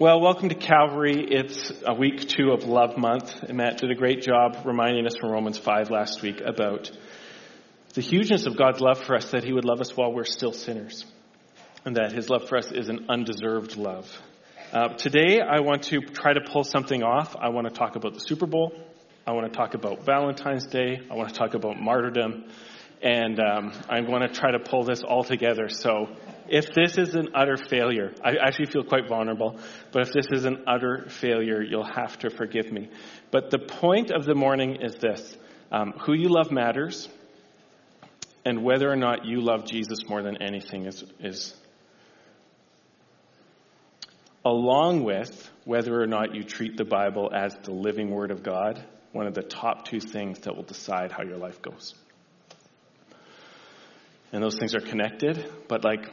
Well, welcome to Calvary. It's a week two of Love Month, and Matt did a great job reminding us from Romans 5 last week about the hugeness of God's love for us, that He would love us while we're still sinners, and that His love for us is an undeserved love. Uh, today, I want to try to pull something off. I want to talk about the Super Bowl. I want to talk about Valentine's Day. I want to talk about martyrdom. And um, I want to try to pull this all together. So if this is an utter failure, I actually feel quite vulnerable, but if this is an utter failure, you'll have to forgive me. But the point of the morning is this um, who you love matters, and whether or not you love Jesus more than anything is, is along with whether or not you treat the Bible as the living Word of God, one of the top two things that will decide how your life goes. And those things are connected, but like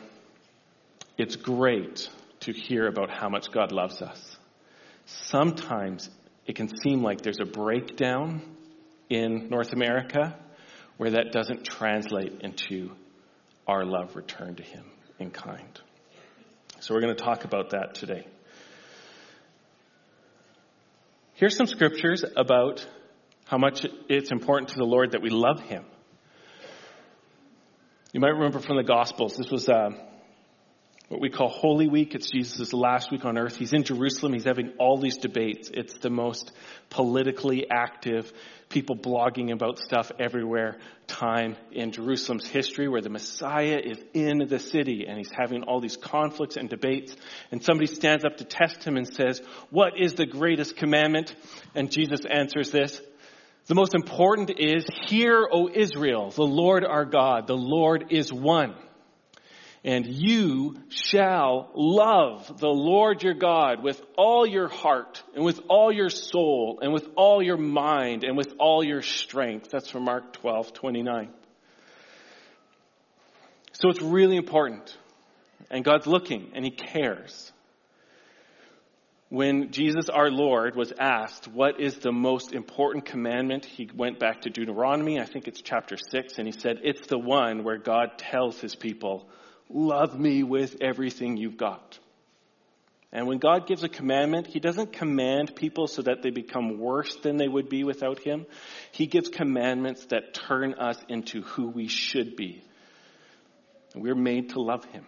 it's great to hear about how much God loves us. Sometimes it can seem like there's a breakdown in North America where that doesn't translate into our love returned to Him in kind. So we're going to talk about that today. Here's some scriptures about how much it's important to the Lord that we love Him. You might remember from the Gospels, this was uh, what we call Holy Week. It's Jesus' last week on earth. He's in Jerusalem. He's having all these debates. It's the most politically active, people blogging about stuff everywhere time in Jerusalem's history where the Messiah is in the city and he's having all these conflicts and debates. And somebody stands up to test him and says, What is the greatest commandment? And Jesus answers this. The most important is, Hear, O Israel, the Lord our God, the Lord is one. And you shall love the Lord your God with all your heart and with all your soul and with all your mind and with all your strength. That's from Mark 12, 29. So it's really important. And God's looking and He cares. When Jesus our Lord was asked, what is the most important commandment? He went back to Deuteronomy, I think it's chapter 6, and he said, it's the one where God tells his people, Love me with everything you've got. And when God gives a commandment, He doesn't command people so that they become worse than they would be without Him. He gives commandments that turn us into who we should be. We're made to love Him.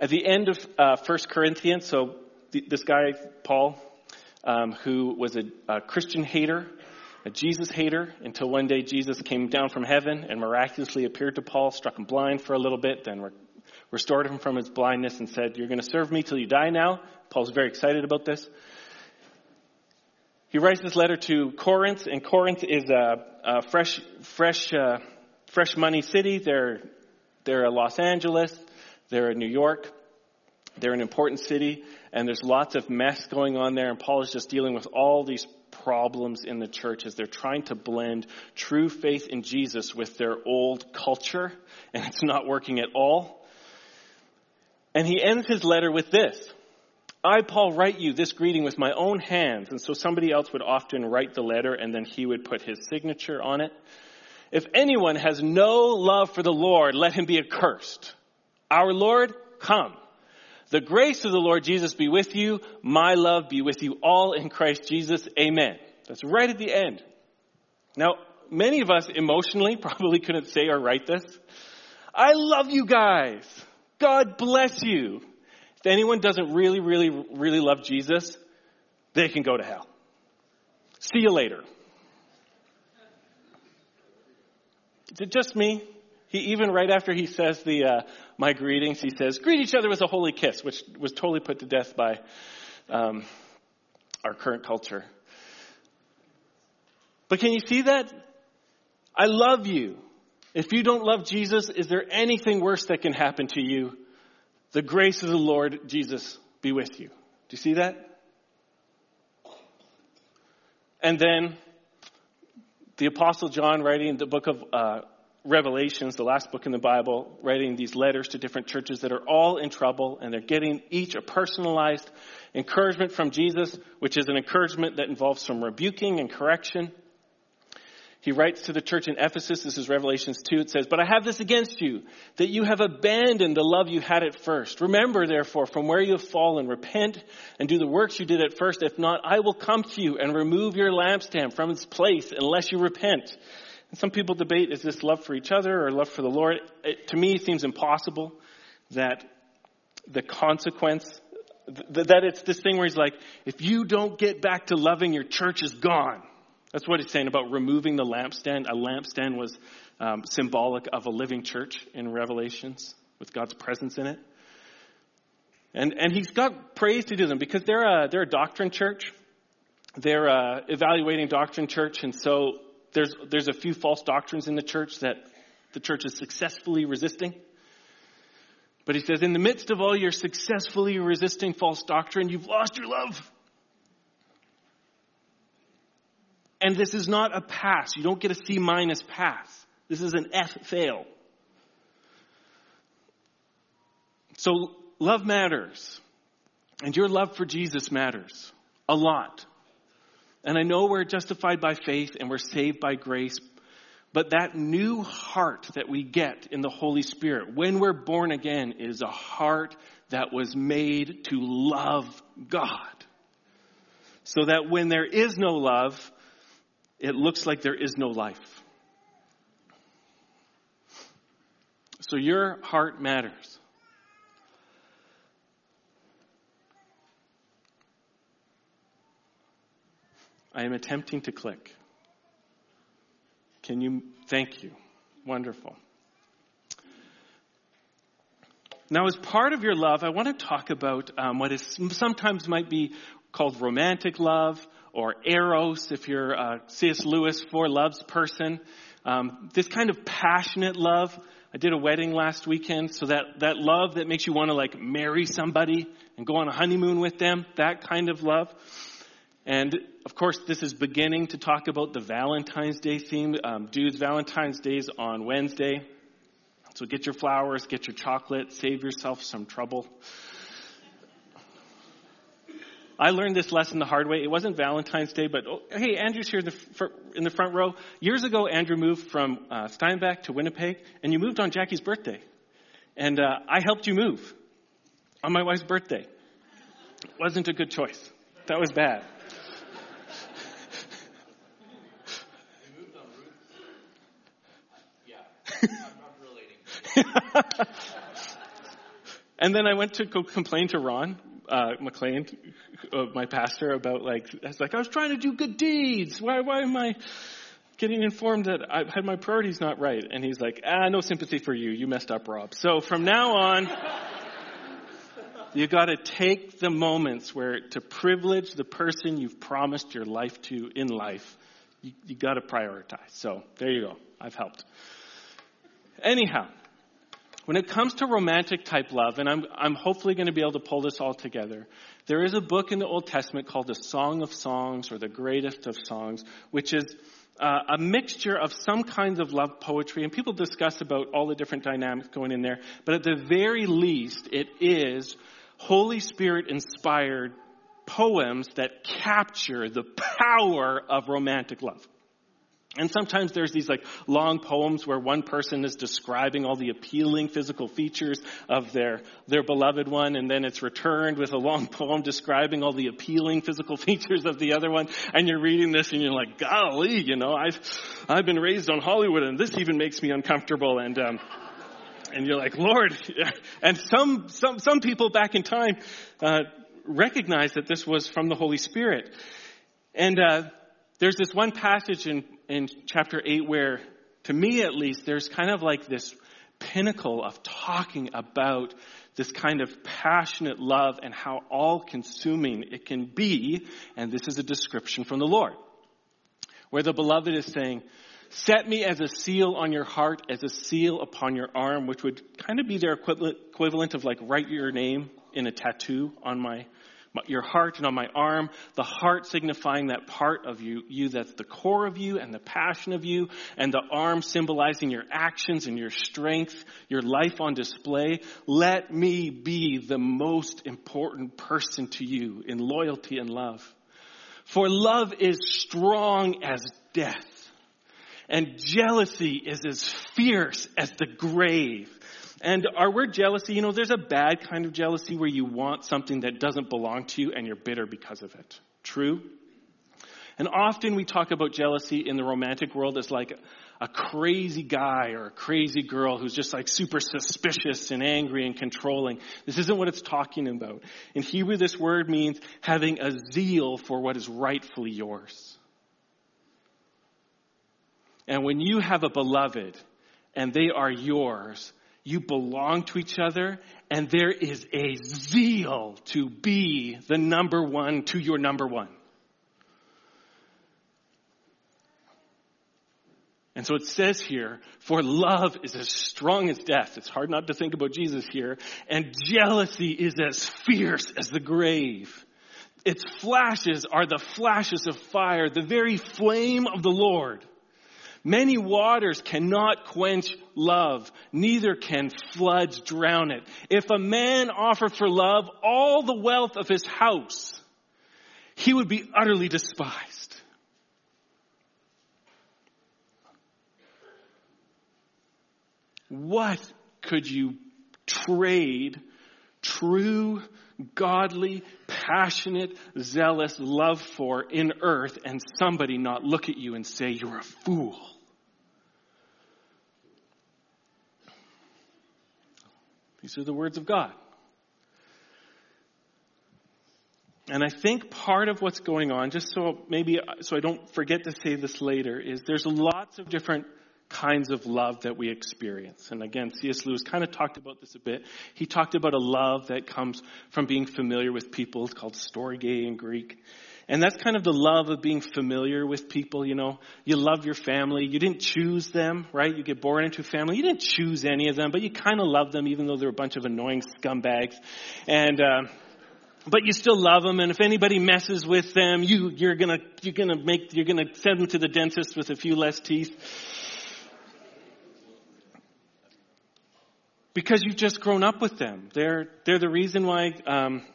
At the end of uh, 1 Corinthians, so th- this guy, Paul, um, who was a, a Christian hater, a Jesus hater until one day Jesus came down from heaven and miraculously appeared to Paul, struck him blind for a little bit, then re- restored him from his blindness and said, You're going to serve me till you die now. Paul's very excited about this. He writes this letter to Corinth, and Corinth is a, a fresh, fresh, uh, fresh money city. They're, they're a Los Angeles, they're a New York, they're an important city, and there's lots of mess going on there, and Paul is just dealing with all these problems in the church as they're trying to blend true faith in Jesus with their old culture, and it's not working at all. And he ends his letter with this. I, Paul, write you this greeting with my own hands. And so somebody else would often write the letter and then he would put his signature on it. If anyone has no love for the Lord, let him be accursed. Our Lord, come. The grace of the Lord Jesus be with you. My love be with you all in Christ Jesus. Amen. That's right at the end. Now, many of us emotionally probably couldn't say or write this. I love you guys. God bless you. If anyone doesn't really, really, really love Jesus, they can go to hell. See you later. Is it just me? He even right after he says the uh, my greetings, he says, "Greet each other with a holy kiss," which was totally put to death by um, our current culture. But can you see that? I love you. If you don't love Jesus, is there anything worse that can happen to you? The grace of the Lord Jesus be with you. Do you see that? And then the Apostle John, writing the book of uh, Revelations, the last book in the Bible, writing these letters to different churches that are all in trouble and they're getting each a personalized encouragement from Jesus, which is an encouragement that involves some rebuking and correction. He writes to the church in Ephesus, this is Revelations 2, it says, But I have this against you, that you have abandoned the love you had at first. Remember, therefore, from where you have fallen, repent and do the works you did at first. If not, I will come to you and remove your lampstand from its place unless you repent. And some people debate, is this love for each other or love for the Lord? It, to me, it seems impossible that the consequence, that it's this thing where he's like, if you don't get back to loving, your church is gone. That's what he's saying about removing the lampstand. A lampstand was um, symbolic of a living church in Revelations with God's presence in it. And, and he's got praise to do them because they're a, they're a doctrine church. They're a evaluating doctrine church. And so there's, there's a few false doctrines in the church that the church is successfully resisting. But he says, in the midst of all your successfully resisting false doctrine, you've lost your love. And this is not a pass. You don't get a C minus pass. This is an F fail. So love matters. And your love for Jesus matters a lot. And I know we're justified by faith and we're saved by grace. But that new heart that we get in the Holy Spirit when we're born again is a heart that was made to love God. So that when there is no love, it looks like there is no life. So your heart matters. I am attempting to click. Can you? Thank you. Wonderful. Now, as part of your love, I want to talk about um, what is sometimes might be called romantic love or eros if you're a C.S. Lewis Four Loves person. Um, this kind of passionate love. I did a wedding last weekend, so that, that love that makes you want to like marry somebody and go on a honeymoon with them, that kind of love. And of course, this is beginning to talk about the Valentine's Day theme. Um, dudes, Valentine's Day's on Wednesday. So get your flowers, get your chocolate, save yourself some trouble. I learned this lesson the hard way. It wasn't Valentine's Day, but oh, hey, Andrew's here in the, fr- in the, front row. Years ago, Andrew moved from uh, Steinbach to Winnipeg, and you moved on Jackie's birthday. And uh, I helped you move on my wife's birthday. Wasn't a good choice. That was bad. and then I went to go complain to Ron uh, McLean, uh, my pastor, about like, I was like, I was trying to do good deeds. Why, why am I getting informed that I had my priorities not right? And he's like, ah, no sympathy for you. You messed up, Rob. So from now on, you gotta take the moments where to privilege the person you've promised your life to in life, you, you gotta prioritize. So there you go. I've helped. Anyhow, when it comes to romantic type love, and I'm, I'm hopefully going to be able to pull this all together, there is a book in the Old Testament called the Song of Songs or the Greatest of Songs, which is uh, a mixture of some kinds of love poetry, and people discuss about all the different dynamics going in there, but at the very least, it is Holy Spirit inspired poems that capture the power of romantic love. And sometimes there's these like long poems where one person is describing all the appealing physical features of their, their beloved one and then it's returned with a long poem describing all the appealing physical features of the other one. And you're reading this and you're like, golly, you know, I've, I've been raised on Hollywood and this even makes me uncomfortable and, um, and you're like, Lord, and some, some, some people back in time, uh, recognized that this was from the Holy Spirit. And, uh, there's this one passage in, in chapter 8 where, to me at least, there's kind of like this pinnacle of talking about this kind of passionate love and how all consuming it can be. And this is a description from the Lord. Where the beloved is saying, set me as a seal on your heart, as a seal upon your arm, which would kind of be their equivalent of like write your name in a tattoo on my your heart and on my arm, the heart signifying that part of you, you that's the core of you and the passion of you, and the arm symbolizing your actions and your strength, your life on display. Let me be the most important person to you in loyalty and love. For love is strong as death And jealousy is as fierce as the grave. And our word jealousy, you know, there's a bad kind of jealousy where you want something that doesn't belong to you and you're bitter because of it. True? And often we talk about jealousy in the romantic world as like a crazy guy or a crazy girl who's just like super suspicious and angry and controlling. This isn't what it's talking about. In Hebrew, this word means having a zeal for what is rightfully yours. And when you have a beloved and they are yours, you belong to each other and there is a zeal to be the number one to your number one. And so it says here, for love is as strong as death. It's hard not to think about Jesus here. And jealousy is as fierce as the grave. Its flashes are the flashes of fire, the very flame of the Lord. Many waters cannot quench love, neither can floods drown it. If a man offered for love all the wealth of his house, he would be utterly despised. What could you trade true, godly, passionate, zealous love for in earth and somebody not look at you and say you're a fool? These are the words of God. And I think part of what's going on, just so maybe, so I don't forget to say this later, is there's lots of different kinds of love that we experience. And again, C.S. Lewis kind of talked about this a bit. He talked about a love that comes from being familiar with people. It's called storge in Greek. And that's kind of the love of being familiar with people, you know. You love your family. You didn't choose them, right? You get born into a family. You didn't choose any of them, but you kind of love them even though they're a bunch of annoying scumbags. And, uh, but you still love them, and if anybody messes with them, you, you're gonna, you're gonna make, you're gonna send them to the dentist with a few less teeth. because you've just grown up with them. They're, they're the reason why um,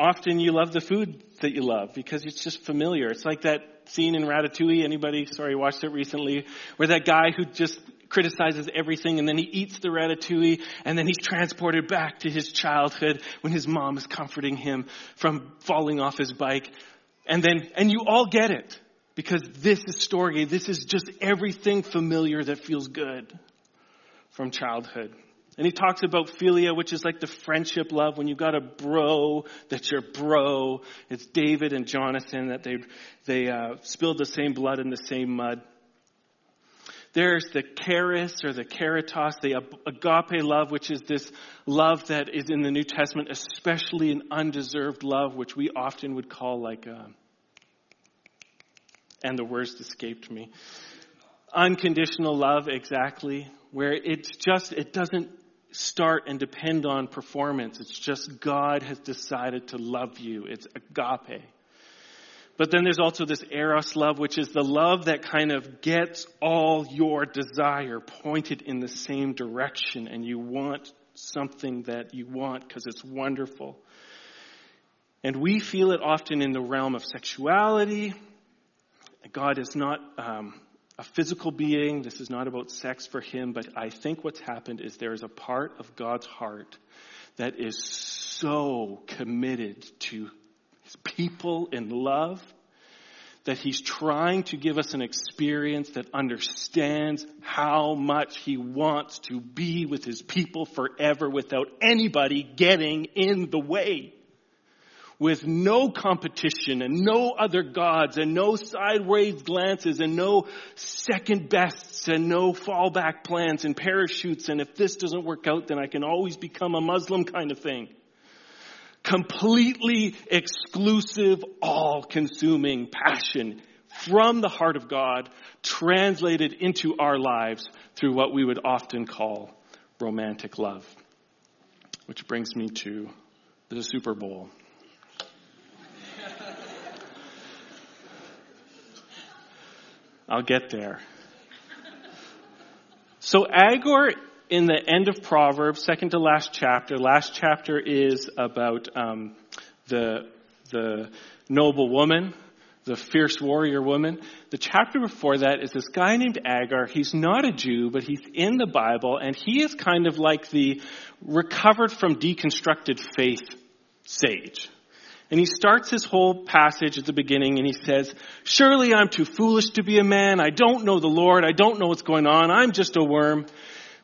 often you love the food that you love because it's just familiar. It's like that scene in Ratatouille. Anybody, sorry, watched it recently, where that guy who just criticizes everything and then he eats the ratatouille and then he's transported back to his childhood when his mom is comforting him from falling off his bike. And then, and you all get it because this is Storge. This is just everything familiar that feels good from childhood. And he talks about philia, which is like the friendship love when you've got a bro that's your bro. It's David and Jonathan that they, they uh, spilled the same blood in the same mud. There's the charis or the caritas, the agape love, which is this love that is in the New Testament, especially an undeserved love, which we often would call like, a, uh, and the words escaped me. Unconditional love, exactly, where it's just, it doesn't start and depend on performance. It's just God has decided to love you. It's agape. But then there's also this eros love, which is the love that kind of gets all your desire pointed in the same direction and you want something that you want because it's wonderful. And we feel it often in the realm of sexuality. God is not um, a physical being. This is not about sex for him, but I think what's happened is there is a part of God's heart that is so committed to his people in love that he's trying to give us an experience that understands how much he wants to be with his people forever without anybody getting in the way with no competition and no other gods and no sideways glances and no second bests and no fallback plans and parachutes and if this doesn't work out then I can always become a Muslim kind of thing. Completely exclusive, all-consuming passion from the heart of God translated into our lives through what we would often call romantic love. Which brings me to the Super Bowl. I'll get there. So Agur in the end of Proverbs, second to last chapter, last chapter is about um, the the noble woman the fierce warrior woman. The chapter before that is this guy named Agur. He's not a Jew, but he's in the Bible, and he is kind of like the recovered from deconstructed faith sage. And he starts his whole passage at the beginning and he says, Surely I'm too foolish to be a man. I don't know the Lord. I don't know what's going on. I'm just a worm.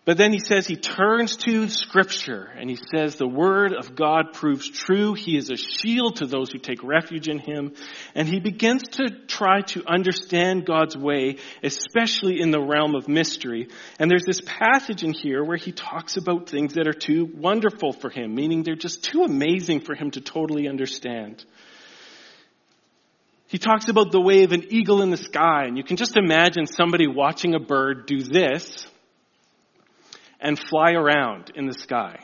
But then he says he turns to scripture and he says the word of God proves true. He is a shield to those who take refuge in him. And he begins to try to understand God's way, especially in the realm of mystery. And there's this passage in here where he talks about things that are too wonderful for him, meaning they're just too amazing for him to totally understand. He talks about the way of an eagle in the sky, and you can just imagine somebody watching a bird do this and fly around in the sky.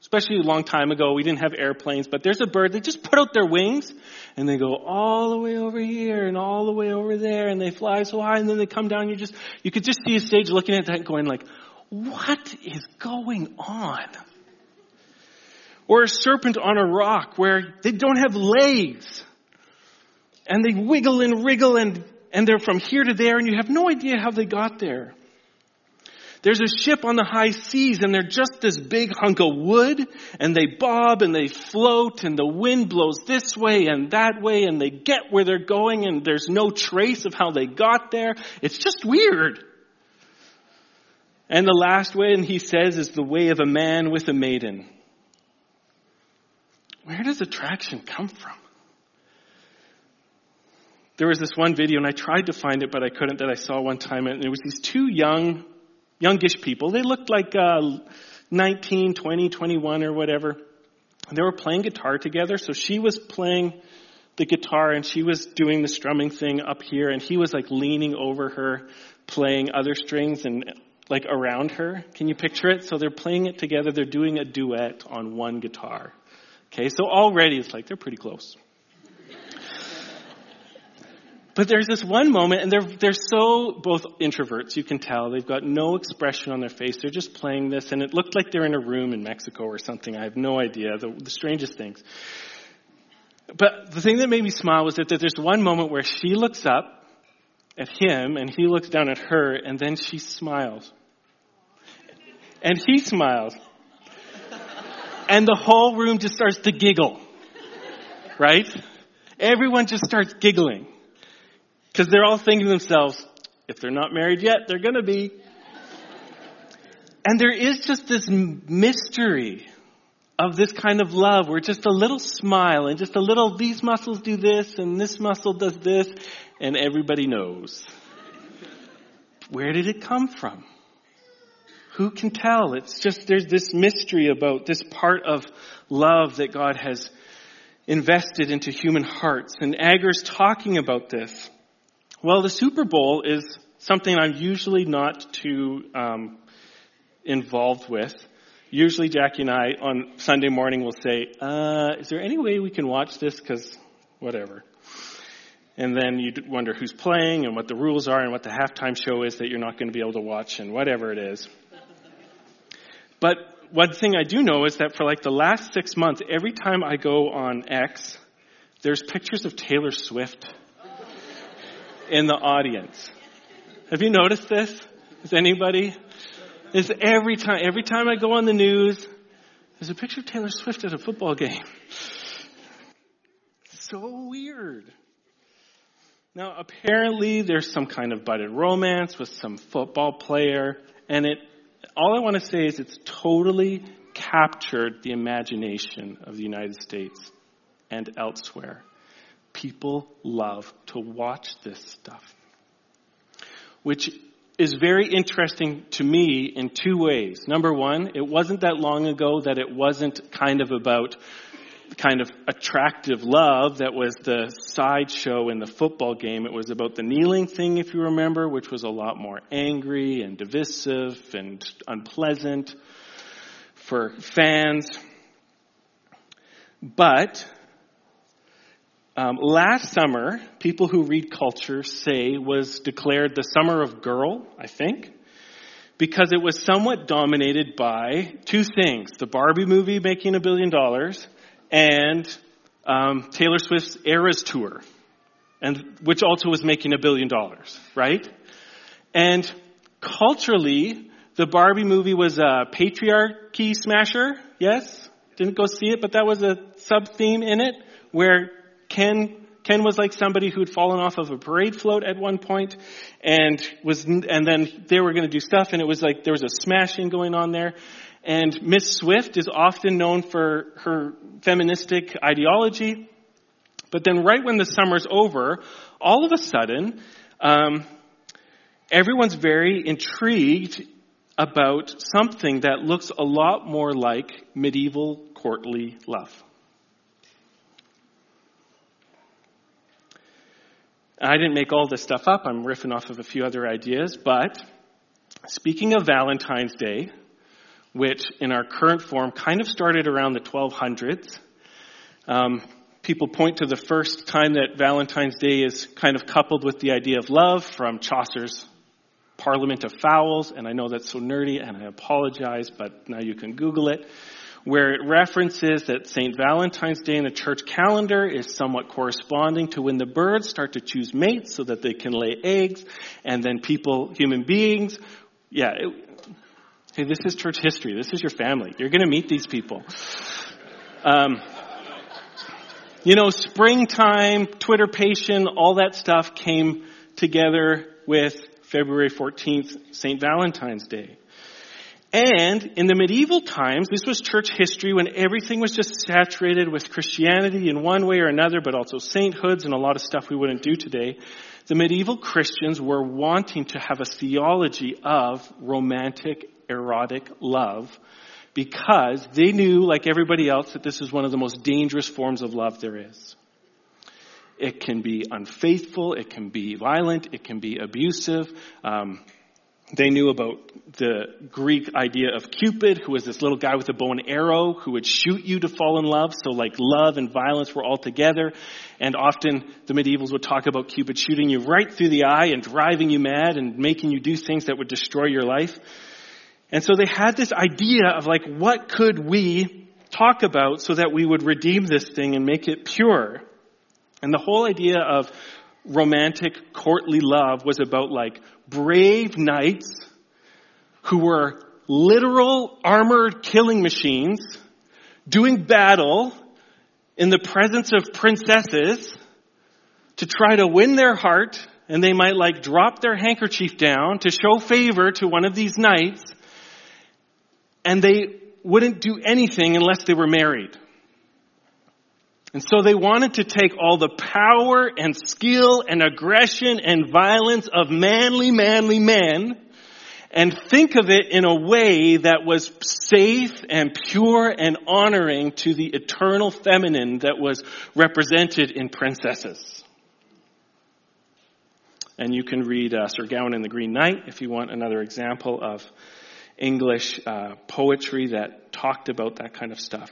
Especially a long time ago, we didn't have airplanes, but there's a bird, they just put out their wings and they go all the way over here and all the way over there and they fly so high and then they come down. You just, you could just see a stage looking at that going like, what is going on? Or a serpent on a rock where they don't have legs and they wiggle and wriggle and, and they're from here to there and you have no idea how they got there. There's a ship on the high seas and they're just this big hunk of wood and they bob and they float and the wind blows this way and that way and they get where they're going and there's no trace of how they got there. It's just weird. And the last way, and he says, is the way of a man with a maiden. Where does attraction come from? There was this one video, and I tried to find it, but I couldn't, that I saw one time, and it was these two young youngish people. They looked like uh, 19, 20, 21 or whatever. They were playing guitar together. So she was playing the guitar and she was doing the strumming thing up here and he was like leaning over her playing other strings and like around her. Can you picture it? So they're playing it together. They're doing a duet on one guitar. Okay. So already it's like they're pretty close. But there's this one moment, and they're, they're so both introverts, you can tell. They've got no expression on their face. They're just playing this, and it looked like they're in a room in Mexico or something. I have no idea. The, the strangest things. But the thing that made me smile was that, that there's one moment where she looks up at him, and he looks down at her, and then she smiles. And he smiles. And the whole room just starts to giggle. Right? Everyone just starts giggling. Because they're all thinking to themselves, if they're not married yet, they're going to be. And there is just this mystery of this kind of love where just a little smile and just a little, these muscles do this and this muscle does this, and everybody knows. Where did it come from? Who can tell? It's just, there's this mystery about this part of love that God has invested into human hearts. And Agur's talking about this. Well, the Super Bowl is something I'm usually not too um, involved with. Usually, Jackie and I on Sunday morning will say, uh, "Is there any way we can watch this? Because whatever." And then you wonder who's playing and what the rules are and what the halftime show is that you're not going to be able to watch and whatever it is. But one thing I do know is that for like the last six months, every time I go on X, there's pictures of Taylor Swift in the audience. Have you noticed this? Is anybody? Is every time, every time I go on the news, there's a picture of Taylor Swift at a football game. So weird. Now, apparently there's some kind of budded romance with some football player, and it, all I want to say is it's totally captured the imagination of the United States and elsewhere. People love to watch this stuff. Which is very interesting to me in two ways. Number one, it wasn't that long ago that it wasn't kind of about kind of attractive love that was the sideshow in the football game. It was about the kneeling thing, if you remember, which was a lot more angry and divisive and unpleasant for fans. But um, last summer, people who read culture say was declared the summer of girl, I think, because it was somewhat dominated by two things: the Barbie movie making a billion dollars and um, Taylor Swift's Eras tour. and which also was making a billion dollars, right? And culturally, the Barbie movie was a patriarchy smasher, yes? Didn't go see it, but that was a sub theme in it where Ken Ken was like somebody who'd fallen off of a parade float at one point and was, and then they were going to do stuff and it was like there was a smashing going on there. And Miss Swift is often known for her feministic ideology. But then right when the summer's over, all of a sudden, um, everyone's very intrigued about something that looks a lot more like medieval courtly love. I didn't make all this stuff up. I'm riffing off of a few other ideas, but speaking of Valentine's Day, which in our current form kind of started around the 1200s, um, people point to the first time that Valentine's Day is kind of coupled with the idea of love from Chaucer's Parliament of Fowls, and I know that's so nerdy, and I apologize, but now you can Google it where it references that St. Valentine's Day in the church calendar is somewhat corresponding to when the birds start to choose mates so that they can lay eggs, and then people, human beings, yeah, it, hey, this is church history. This is your family. You're going to meet these people. Um, you know, springtime, Twitterpation, all that stuff came together with February 14th, St. Valentine's Day. And in the medieval times, this was church history when everything was just saturated with Christianity in one way or another, but also sainthoods and a lot of stuff we wouldn't do today. The medieval Christians were wanting to have a theology of romantic, erotic love because they knew, like everybody else, that this is one of the most dangerous forms of love there is. It can be unfaithful, it can be violent, it can be abusive. Um, they knew about the Greek idea of Cupid, who was this little guy with a bow and arrow who would shoot you to fall in love. So like love and violence were all together. And often the medievals would talk about Cupid shooting you right through the eye and driving you mad and making you do things that would destroy your life. And so they had this idea of like, what could we talk about so that we would redeem this thing and make it pure? And the whole idea of romantic, courtly love was about like brave knights who were literal armored killing machines doing battle in the presence of princesses to try to win their heart and they might like drop their handkerchief down to show favor to one of these knights and they wouldn't do anything unless they were married. And so they wanted to take all the power and skill and aggression and violence of manly, manly men and think of it in a way that was safe and pure and honoring to the eternal feminine that was represented in princesses. And you can read uh, Sir Gawain and the Green Knight if you want another example of English uh, poetry that talked about that kind of stuff.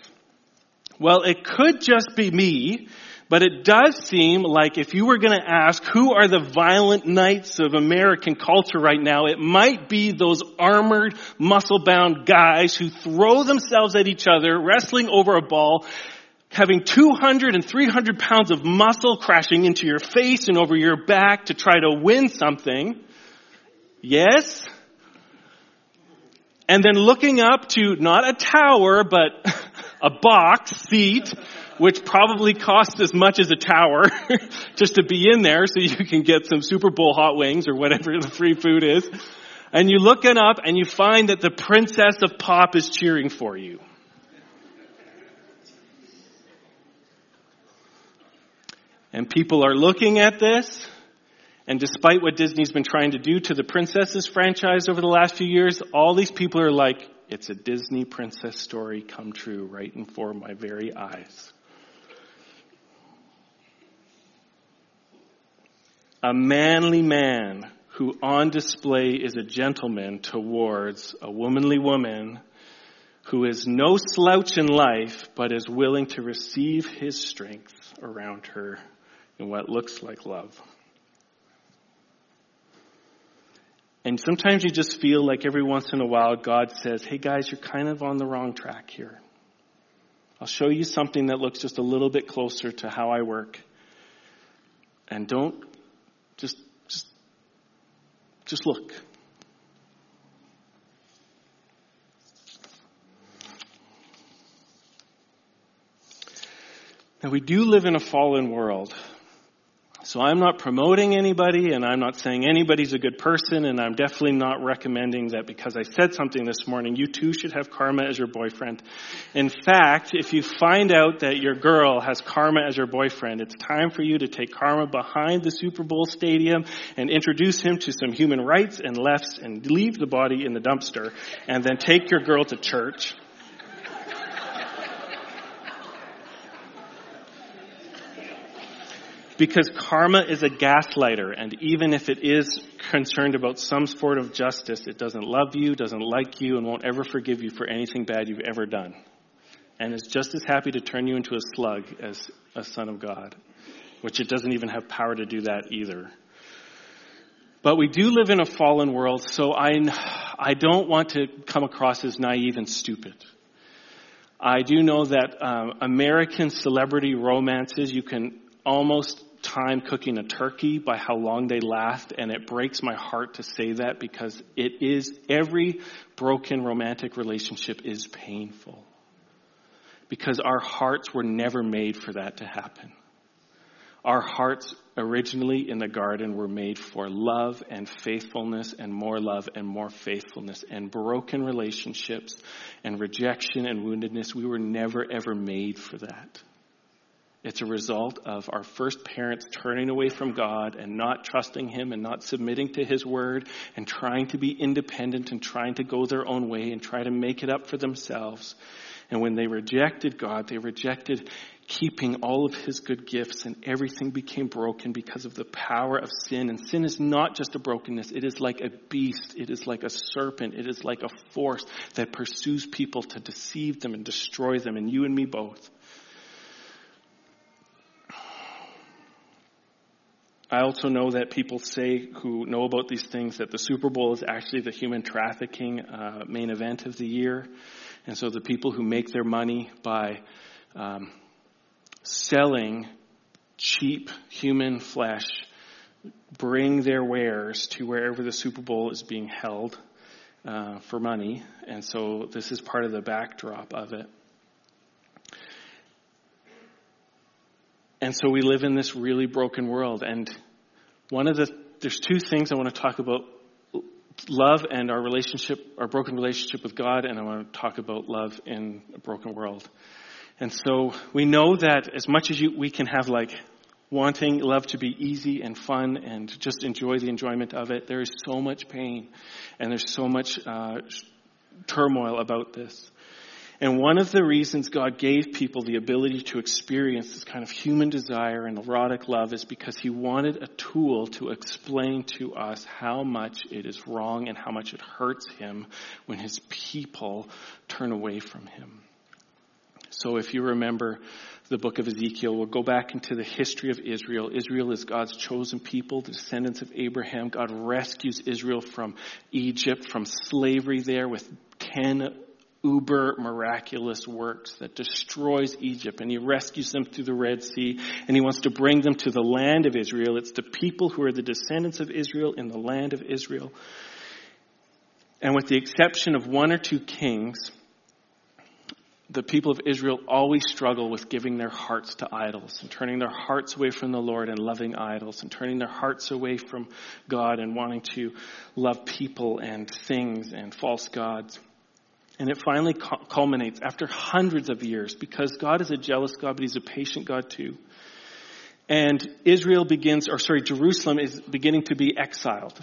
Well, it could just be me, but it does seem like if you were going to ask who are the violent knights of American culture right now, it might be those armored, muscle-bound guys who throw themselves at each other, wrestling over a ball, having 200 and 300 pounds of muscle crashing into your face and over your back to try to win something. Yes? And then looking up to not a tower, but a box seat, which probably costs as much as a tower just to be in there so you can get some Super Bowl hot wings or whatever the free food is. And you look it up and you find that the princess of pop is cheering for you. And people are looking at this, and despite what Disney's been trying to do to the Princesses franchise over the last few years, all these people are like, it's a Disney princess story come true right in before my very eyes. A manly man who on display is a gentleman towards a womanly woman who is no slouch in life, but is willing to receive his strength around her in what looks like love. And sometimes you just feel like every once in a while God says, hey guys, you're kind of on the wrong track here. I'll show you something that looks just a little bit closer to how I work. And don't just just just look. Now we do live in a fallen world. So I'm not promoting anybody and I'm not saying anybody's a good person and I'm definitely not recommending that because I said something this morning, you too should have karma as your boyfriend. In fact, if you find out that your girl has karma as your boyfriend, it's time for you to take karma behind the Super Bowl stadium and introduce him to some human rights and lefts and leave the body in the dumpster and then take your girl to church. Because karma is a gaslighter, and even if it is concerned about some sort of justice, it doesn't love you, doesn't like you, and won't ever forgive you for anything bad you've ever done. And is just as happy to turn you into a slug as a son of God, which it doesn't even have power to do that either. But we do live in a fallen world, so I, I don't want to come across as naive and stupid. I do know that um, American celebrity romances, you can almost time cooking a turkey by how long they last, and it breaks my heart to say that because it is, every broken romantic relationship is painful. Because our hearts were never made for that to happen. Our hearts originally in the garden were made for love and faithfulness and more love and more faithfulness and broken relationships and rejection and woundedness. We were never ever made for that. It's a result of our first parents turning away from God and not trusting Him and not submitting to His word and trying to be independent and trying to go their own way and try to make it up for themselves. And when they rejected God, they rejected keeping all of His good gifts and everything became broken because of the power of sin. And sin is not just a brokenness. It is like a beast. It is like a serpent. It is like a force that pursues people to deceive them and destroy them and you and me both. I also know that people say who know about these things that the Super Bowl is actually the human trafficking uh, main event of the year. And so the people who make their money by um, selling cheap human flesh bring their wares to wherever the Super Bowl is being held uh, for money. And so this is part of the backdrop of it. And so we live in this really broken world. And one of the, there's two things I want to talk about love and our relationship, our broken relationship with God, and I want to talk about love in a broken world. And so we know that as much as you, we can have like wanting love to be easy and fun and just enjoy the enjoyment of it, there is so much pain and there's so much uh, turmoil about this. And one of the reasons God gave people the ability to experience this kind of human desire and erotic love is because He wanted a tool to explain to us how much it is wrong and how much it hurts Him when His people turn away from Him. So if you remember the book of Ezekiel, we'll go back into the history of Israel. Israel is God's chosen people, the descendants of Abraham. God rescues Israel from Egypt, from slavery there with ten uber miraculous works that destroys Egypt and he rescues them through the Red Sea and he wants to bring them to the land of Israel. It's the people who are the descendants of Israel in the land of Israel. And with the exception of one or two kings, the people of Israel always struggle with giving their hearts to idols and turning their hearts away from the Lord and loving idols and turning their hearts away from God and wanting to love people and things and false gods. And it finally culminates after hundreds of years because God is a jealous God, but He's a patient God too. And Israel begins, or sorry, Jerusalem is beginning to be exiled.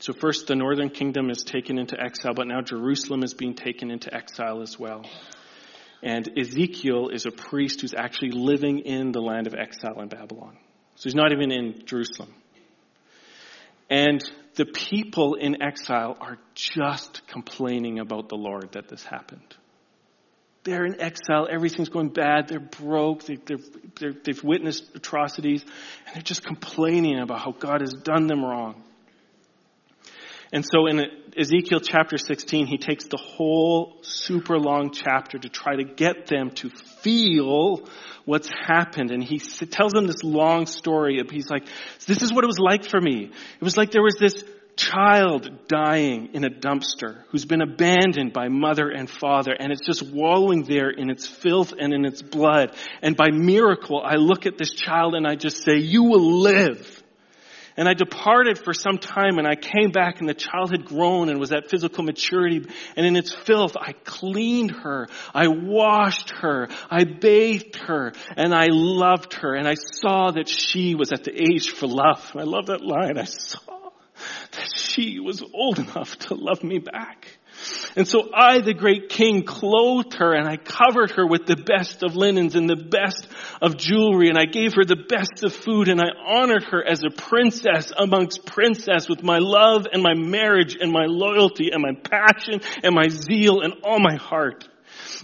So first the northern kingdom is taken into exile, but now Jerusalem is being taken into exile as well. And Ezekiel is a priest who's actually living in the land of exile in Babylon. So he's not even in Jerusalem. And the people in exile are just complaining about the Lord that this happened. They're in exile. Everything's going bad. They're broke. They, have witnessed atrocities. And they're just complaining about how God has done them wrong. And so in Ezekiel chapter 16, he takes the whole super long chapter to try to get them to feel what's happened. And he tells them this long story. He's like, this is what it was like for me. It was like there was this child dying in a dumpster who's been abandoned by mother and father and it's just wallowing there in its filth and in its blood. And by miracle, I look at this child and I just say, you will live. And I departed for some time and I came back and the child had grown and was at physical maturity. And in its filth, I cleaned her. I washed her. I bathed her and I loved her. And I saw that she was at the age for love. And I love that line. I saw that she was old enough to love me back. And so I, the great king, clothed her and I covered her with the best of linens and the best of jewelry and I gave her the best of food and I honored her as a princess amongst princess with my love and my marriage and my loyalty and my passion and my zeal and all my heart.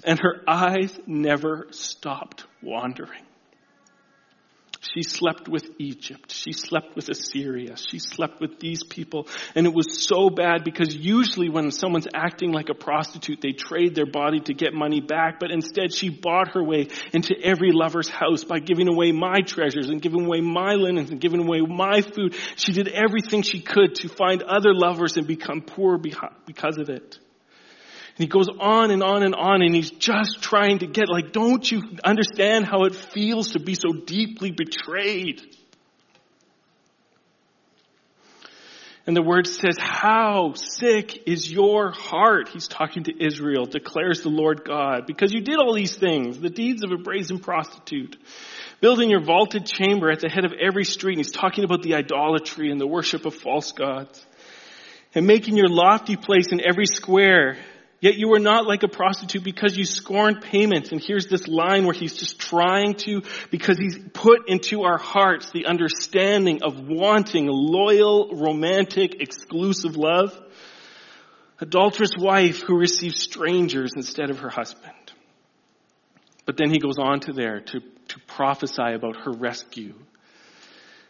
And her eyes never stopped wandering. She slept with Egypt. She slept with Assyria. She slept with these people. And it was so bad because usually when someone's acting like a prostitute, they trade their body to get money back. But instead she bought her way into every lover's house by giving away my treasures and giving away my linens and giving away my food. She did everything she could to find other lovers and become poor because of it. And he goes on and on and on and he's just trying to get like, don't you understand how it feels to be so deeply betrayed? And the word says, how sick is your heart? He's talking to Israel, declares the Lord God, because you did all these things, the deeds of a brazen prostitute, building your vaulted chamber at the head of every street. And he's talking about the idolatry and the worship of false gods and making your lofty place in every square Yet you were not like a prostitute because you scorned payment. And here's this line where he's just trying to, because he's put into our hearts the understanding of wanting loyal, romantic, exclusive love. Adulterous wife who receives strangers instead of her husband. But then he goes on to there to, to prophesy about her rescue,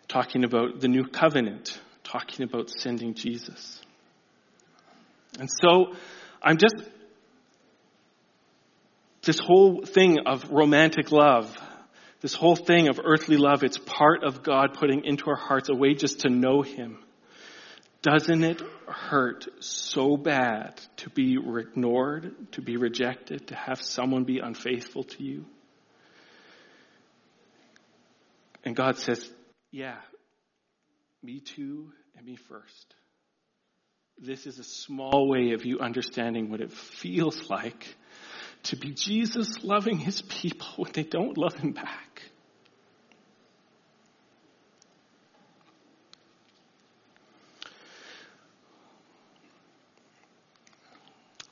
talking about the new covenant, talking about sending Jesus. And so, I'm just, this whole thing of romantic love, this whole thing of earthly love, it's part of God putting into our hearts a way just to know Him. Doesn't it hurt so bad to be ignored, to be rejected, to have someone be unfaithful to you? And God says, yeah, me too, and me first. This is a small way of you understanding what it feels like to be Jesus loving his people when they don't love him back.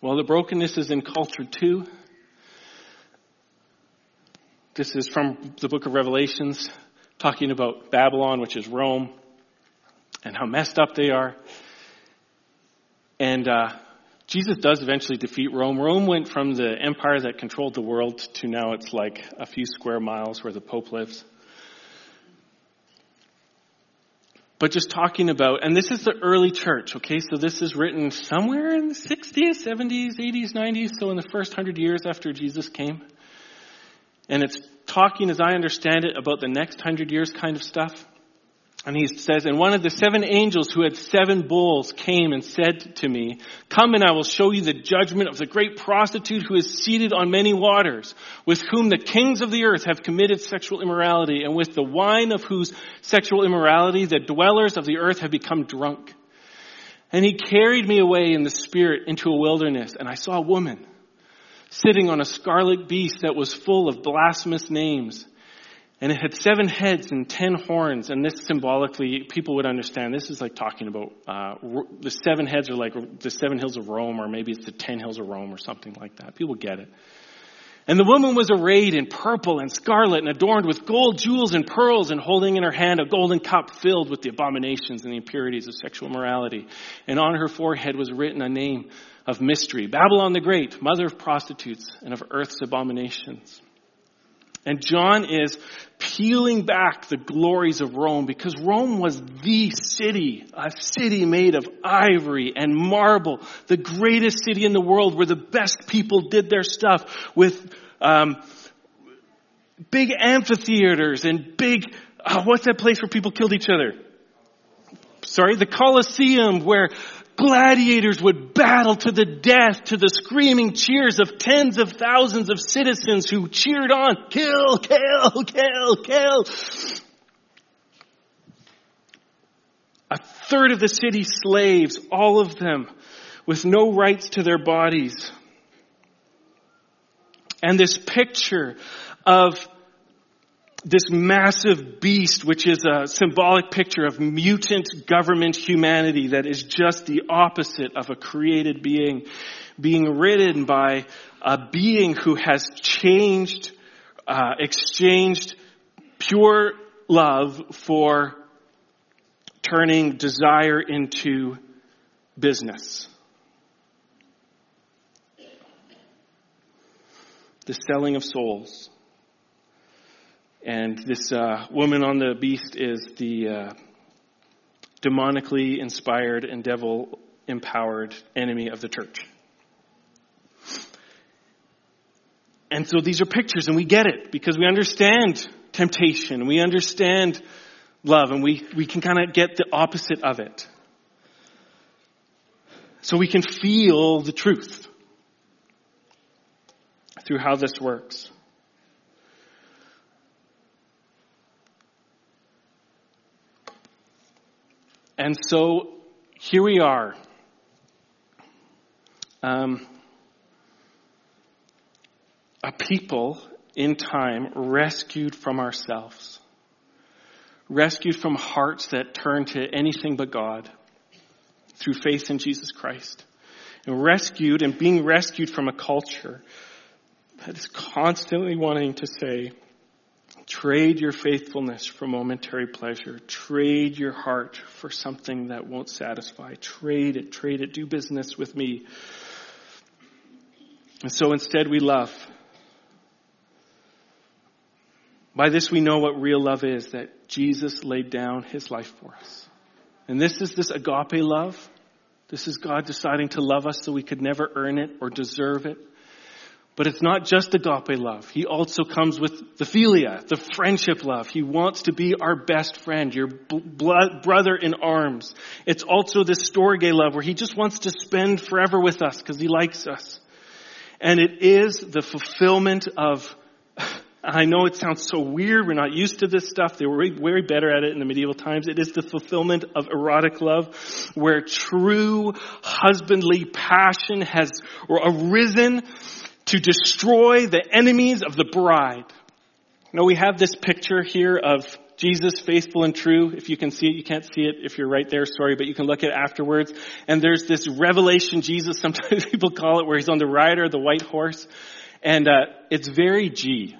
Well, the brokenness is in culture too. This is from the book of Revelations, talking about Babylon, which is Rome, and how messed up they are. And uh, Jesus does eventually defeat Rome. Rome went from the empire that controlled the world to now it's like a few square miles where the Pope lives. But just talking about, and this is the early church, okay? So this is written somewhere in the 60s, 70s, 80s, 90s, so in the first hundred years after Jesus came. And it's talking, as I understand it, about the next hundred years kind of stuff. And he says, and one of the seven angels who had seven bowls came and said to me, come and I will show you the judgment of the great prostitute who is seated on many waters, with whom the kings of the earth have committed sexual immorality, and with the wine of whose sexual immorality the dwellers of the earth have become drunk. And he carried me away in the spirit into a wilderness, and I saw a woman sitting on a scarlet beast that was full of blasphemous names and it had seven heads and ten horns, and this symbolically, people would understand. This is like talking about uh, the seven heads are like the seven hills of Rome, or maybe it's the ten hills of Rome, or something like that. People get it. And the woman was arrayed in purple and scarlet and adorned with gold, jewels, and pearls, and holding in her hand a golden cup filled with the abominations and the impurities of sexual morality. And on her forehead was written a name of mystery Babylon the Great, mother of prostitutes and of earth's abominations. And John is peeling back the glories of Rome because Rome was the city, a city made of ivory and marble, the greatest city in the world where the best people did their stuff with um, big amphitheaters and big, uh, what's that place where people killed each other? Sorry, the Colosseum where gladiators would battle to the death to the screaming cheers of tens of thousands of citizens who cheered on, kill, kill, kill, kill. A third of the city slaves, all of them with no rights to their bodies. And this picture of this massive beast, which is a symbolic picture of mutant government humanity that is just the opposite of a created being, being ridden by a being who has changed, uh, exchanged pure love for turning desire into business. The selling of souls. And this uh, woman on the beast is the uh, demonically inspired and devil empowered enemy of the church. And so these are pictures, and we get it because we understand temptation, we understand love, and we, we can kind of get the opposite of it. So we can feel the truth through how this works. And so here we are. Um, a people in time rescued from ourselves, rescued from hearts that turn to anything but God through faith in Jesus Christ, and rescued and being rescued from a culture that is constantly wanting to say, Trade your faithfulness for momentary pleasure. Trade your heart for something that won't satisfy. Trade it, trade it. Do business with me. And so instead we love. By this we know what real love is, that Jesus laid down his life for us. And this is this agape love. This is God deciding to love us so we could never earn it or deserve it. But it's not just agape love. He also comes with the philia, the friendship love. He wants to be our best friend, your brother in arms. It's also this storge love where he just wants to spend forever with us because he likes us. And it is the fulfillment of, I know it sounds so weird. We're not used to this stuff. They were way better at it in the medieval times. It is the fulfillment of erotic love where true husbandly passion has arisen to destroy the enemies of the bride. Now we have this picture here of Jesus faithful and true. If you can see it, you can't see it if you're right there, sorry, but you can look at it afterwards. And there's this revelation Jesus, sometimes people call it, where he's on the rider, the white horse. And uh, it's very G.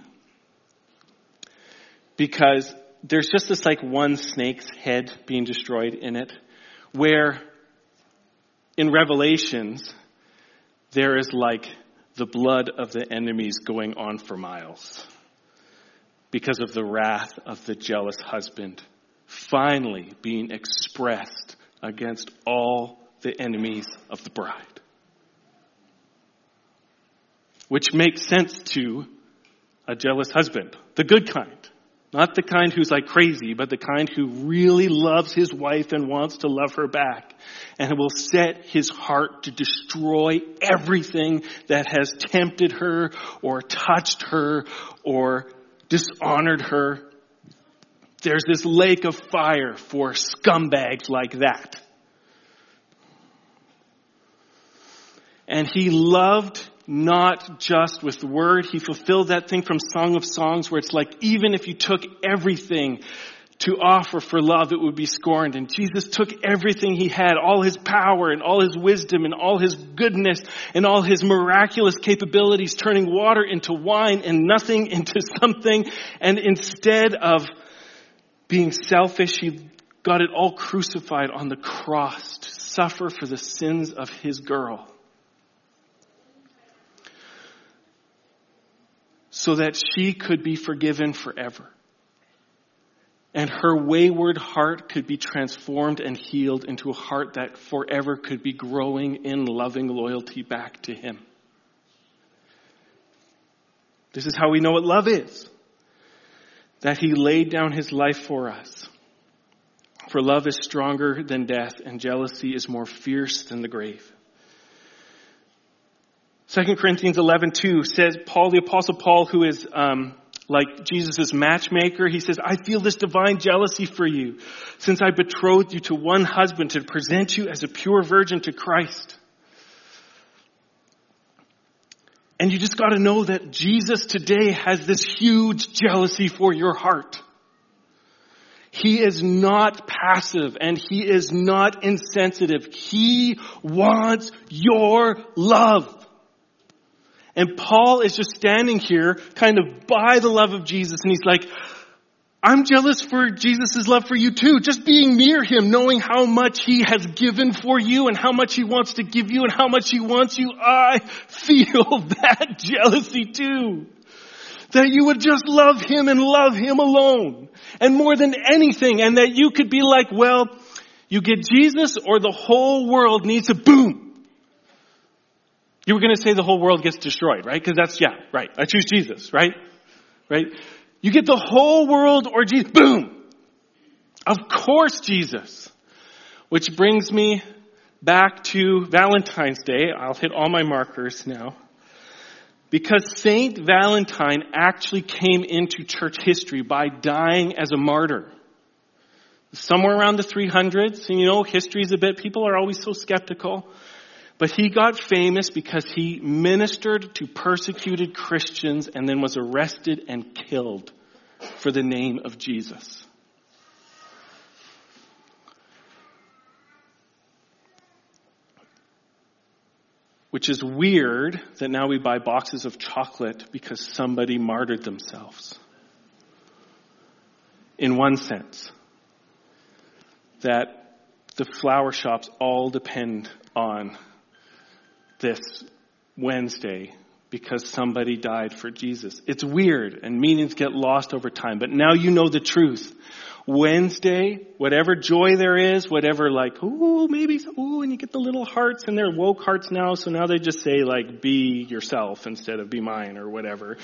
Because there's just this like one snake's head being destroyed in it, where in Revelations, there is like the blood of the enemies going on for miles because of the wrath of the jealous husband finally being expressed against all the enemies of the bride. Which makes sense to a jealous husband, the good kind. Not the kind who's like crazy, but the kind who really loves his wife and wants to love her back. And will set his heart to destroy everything that has tempted her or touched her or dishonored her. There's this lake of fire for scumbags like that. And he loved not just with the word. He fulfilled that thing from Song of Songs where it's like, even if you took everything to offer for love, it would be scorned. And Jesus took everything he had, all his power and all his wisdom and all his goodness and all his miraculous capabilities, turning water into wine and nothing into something. And instead of being selfish, he got it all crucified on the cross to suffer for the sins of his girl. So that she could be forgiven forever. And her wayward heart could be transformed and healed into a heart that forever could be growing in loving loyalty back to Him. This is how we know what love is. That He laid down His life for us. For love is stronger than death and jealousy is more fierce than the grave. 2 Corinthians 11:2 says, Paul, the apostle Paul, who is, um, like Jesus' matchmaker, he says, I feel this divine jealousy for you since I betrothed you to one husband to present you as a pure virgin to Christ. And you just gotta know that Jesus today has this huge jealousy for your heart. He is not passive and he is not insensitive. He wants your love. And Paul is just standing here kind of by the love of Jesus and he's like, I'm jealous for Jesus' love for you too. Just being near him, knowing how much he has given for you and how much he wants to give you and how much he wants you. I feel that jealousy too. That you would just love him and love him alone. And more than anything, and that you could be like, well, you get Jesus or the whole world needs to boom. You were going to say the whole world gets destroyed, right? Because that's, yeah, right. I choose Jesus, right? Right? You get the whole world or Jesus. Boom! Of course Jesus. Which brings me back to Valentine's Day. I'll hit all my markers now. Because Saint Valentine actually came into church history by dying as a martyr. Somewhere around the 300s, and you know, history is a bit, people are always so skeptical. But he got famous because he ministered to persecuted Christians and then was arrested and killed for the name of Jesus. Which is weird that now we buy boxes of chocolate because somebody martyred themselves. In one sense, that the flower shops all depend on this Wednesday because somebody died for Jesus. It's weird and meanings get lost over time, but now you know the truth. Wednesday, whatever joy there is, whatever like, ooh, maybe, ooh, and you get the little hearts and they're woke hearts now, so now they just say like, be yourself instead of be mine or whatever.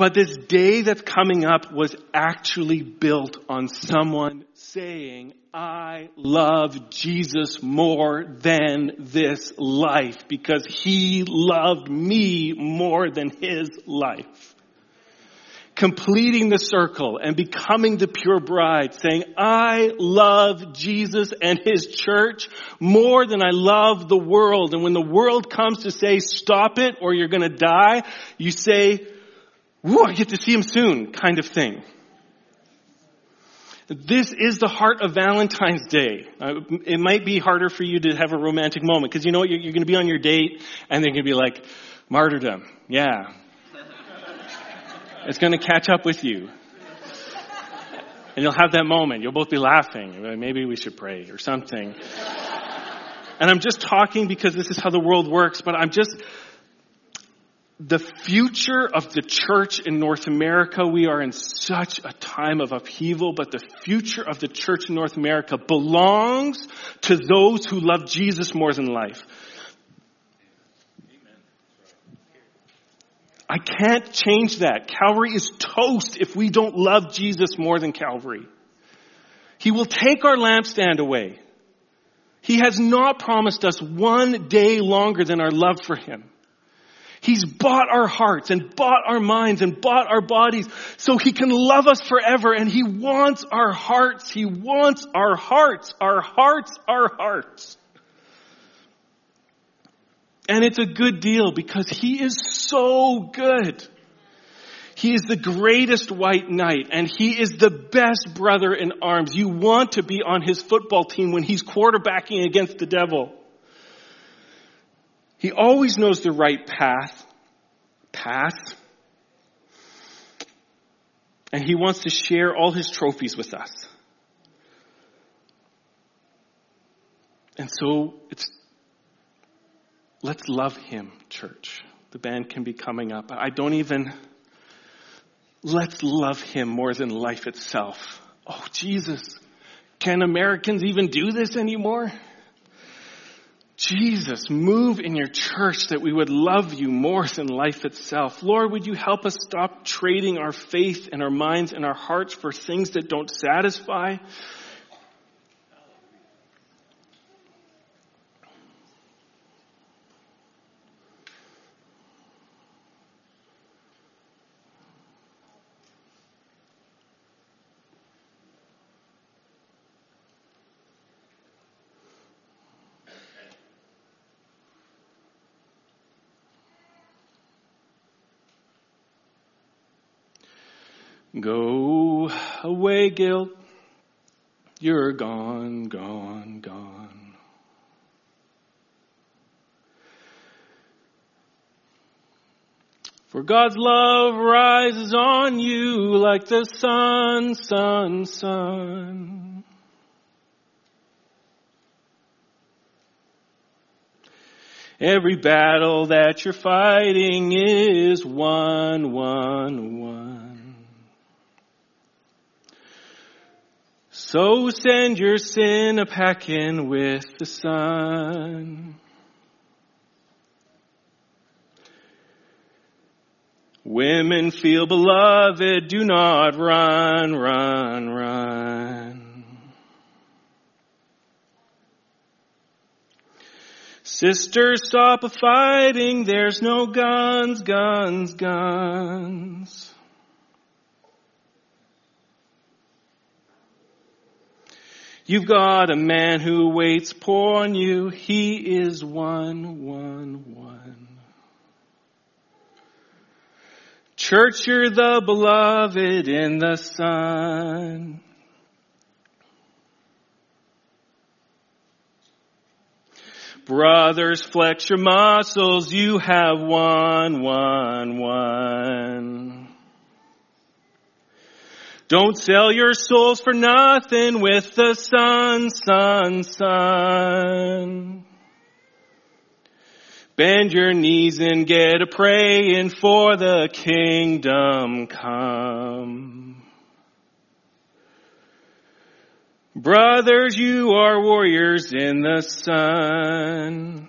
But this day that's coming up was actually built on someone saying, I love Jesus more than this life because he loved me more than his life. Completing the circle and becoming the pure bride saying, I love Jesus and his church more than I love the world. And when the world comes to say, stop it or you're gonna die, you say, woo, I get to see him soon kind of thing. This is the heart of Valentine's Day. Uh, it might be harder for you to have a romantic moment because you know what? You're, you're going to be on your date and they're going to be like, martyrdom. Yeah. it's going to catch up with you. And you'll have that moment. You'll both be laughing. Maybe we should pray or something. And I'm just talking because this is how the world works, but I'm just, the future of the church in North America, we are in such a time of upheaval, but the future of the church in North America belongs to those who love Jesus more than life. I can't change that. Calvary is toast if we don't love Jesus more than Calvary. He will take our lampstand away. He has not promised us one day longer than our love for Him. He's bought our hearts and bought our minds and bought our bodies so he can love us forever and he wants our hearts. He wants our hearts, our hearts, our hearts. And it's a good deal because he is so good. He is the greatest white knight and he is the best brother in arms. You want to be on his football team when he's quarterbacking against the devil. He always knows the right path, path. And he wants to share all his trophies with us. And so it's, let's love him, church. The band can be coming up. I don't even, let's love him more than life itself. Oh, Jesus, can Americans even do this anymore? Jesus, move in your church that we would love you more than life itself. Lord, would you help us stop trading our faith and our minds and our hearts for things that don't satisfy? Go away, guilt. You're gone, gone, gone. For God's love rises on you like the sun, sun, sun. Every battle that you're fighting is won, won, won. So send your sin a packing with the sun. Women feel beloved, do not run, run, run. Sisters, stop a fighting, there's no guns, guns, guns. You've got a man who waits upon you. He is one, one, one. Church, you're the beloved in the Son. Brothers, flex your muscles. You have one, one, one. Don't sell your souls for nothing with the sun, sun, sun. Bend your knees and get a praying for the kingdom come. Brothers, you are warriors in the sun.